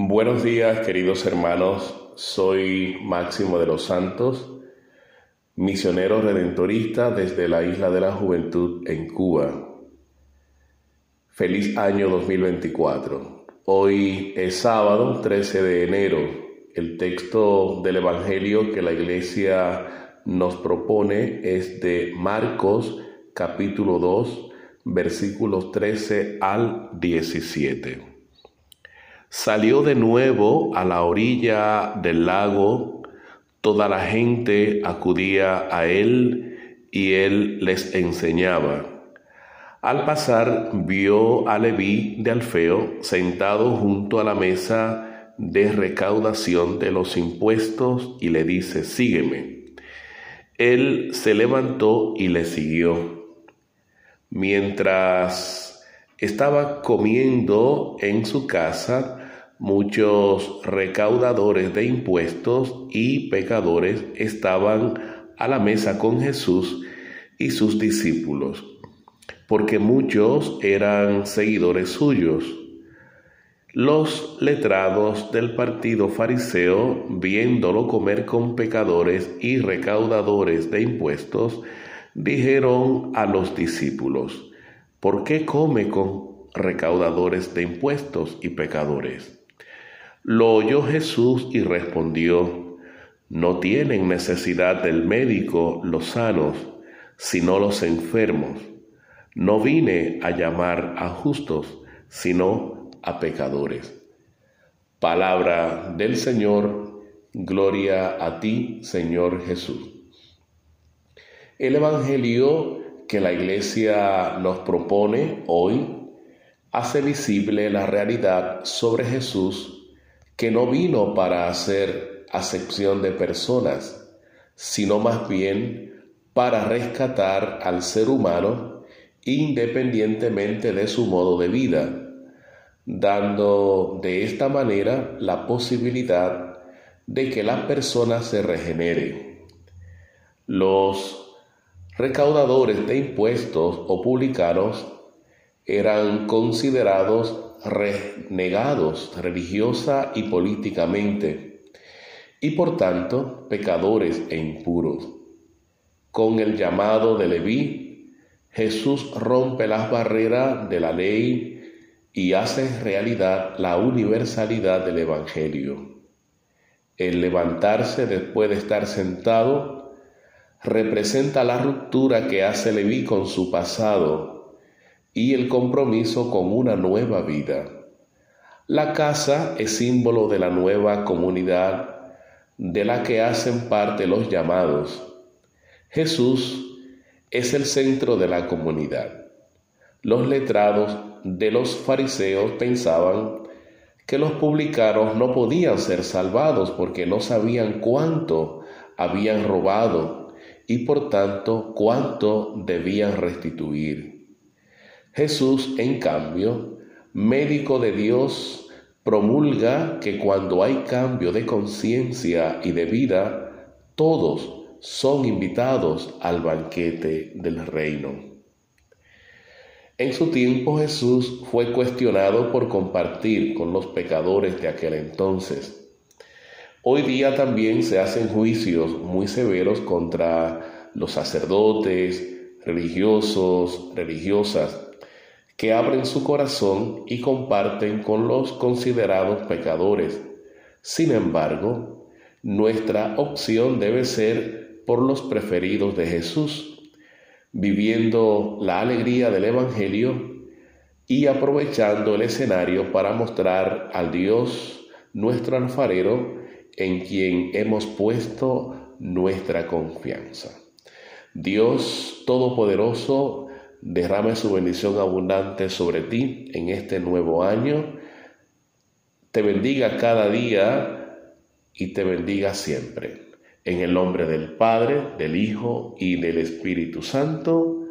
Buenos días queridos hermanos, soy Máximo de los Santos, misionero redentorista desde la Isla de la Juventud en Cuba. Feliz año 2024. Hoy es sábado 13 de enero. El texto del Evangelio que la iglesia nos propone es de Marcos capítulo 2 versículos 13 al 17. Salió de nuevo a la orilla del lago, toda la gente acudía a él y él les enseñaba. Al pasar vio a Leví de Alfeo sentado junto a la mesa de recaudación de los impuestos y le dice, sígueme. Él se levantó y le siguió. Mientras estaba comiendo en su casa, muchos recaudadores de impuestos y pecadores estaban a la mesa con Jesús y sus discípulos, porque muchos eran seguidores suyos. Los letrados del partido fariseo, viéndolo comer con pecadores y recaudadores de impuestos, dijeron a los discípulos, ¿Por qué come con recaudadores de impuestos y pecadores? Lo oyó Jesús y respondió, no tienen necesidad del médico los sanos, sino los enfermos. No vine a llamar a justos, sino a pecadores. Palabra del Señor, gloria a ti, Señor Jesús. El Evangelio que la Iglesia nos propone hoy hace visible la realidad sobre Jesús que no vino para hacer acepción de personas, sino más bien para rescatar al ser humano independientemente de su modo de vida, dando de esta manera la posibilidad de que la persona se regenere. Los recaudadores de impuestos o publicanos eran considerados renegados religiosa y políticamente, y por tanto pecadores e impuros. Con el llamado de Leví, Jesús rompe las barreras de la ley y hace realidad la universalidad del Evangelio. El levantarse después de estar sentado representa la ruptura que hace Leví con su pasado y el compromiso con una nueva vida. La casa es símbolo de la nueva comunidad de la que hacen parte los llamados. Jesús es el centro de la comunidad. Los letrados de los fariseos pensaban que los publicanos no podían ser salvados porque no sabían cuánto habían robado y por tanto cuánto debían restituir. Jesús, en cambio, médico de Dios, promulga que cuando hay cambio de conciencia y de vida, todos son invitados al banquete del reino. En su tiempo Jesús fue cuestionado por compartir con los pecadores de aquel entonces. Hoy día también se hacen juicios muy severos contra los sacerdotes, religiosos, religiosas, que abren su corazón y comparten con los considerados pecadores. Sin embargo, nuestra opción debe ser por los preferidos de Jesús, viviendo la alegría del Evangelio y aprovechando el escenario para mostrar al Dios, nuestro alfarero, en quien hemos puesto nuestra confianza. Dios Todopoderoso, derrame su bendición abundante sobre ti en este nuevo año. Te bendiga cada día y te bendiga siempre. En el nombre del Padre, del Hijo y del Espíritu Santo.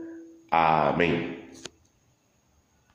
Amén.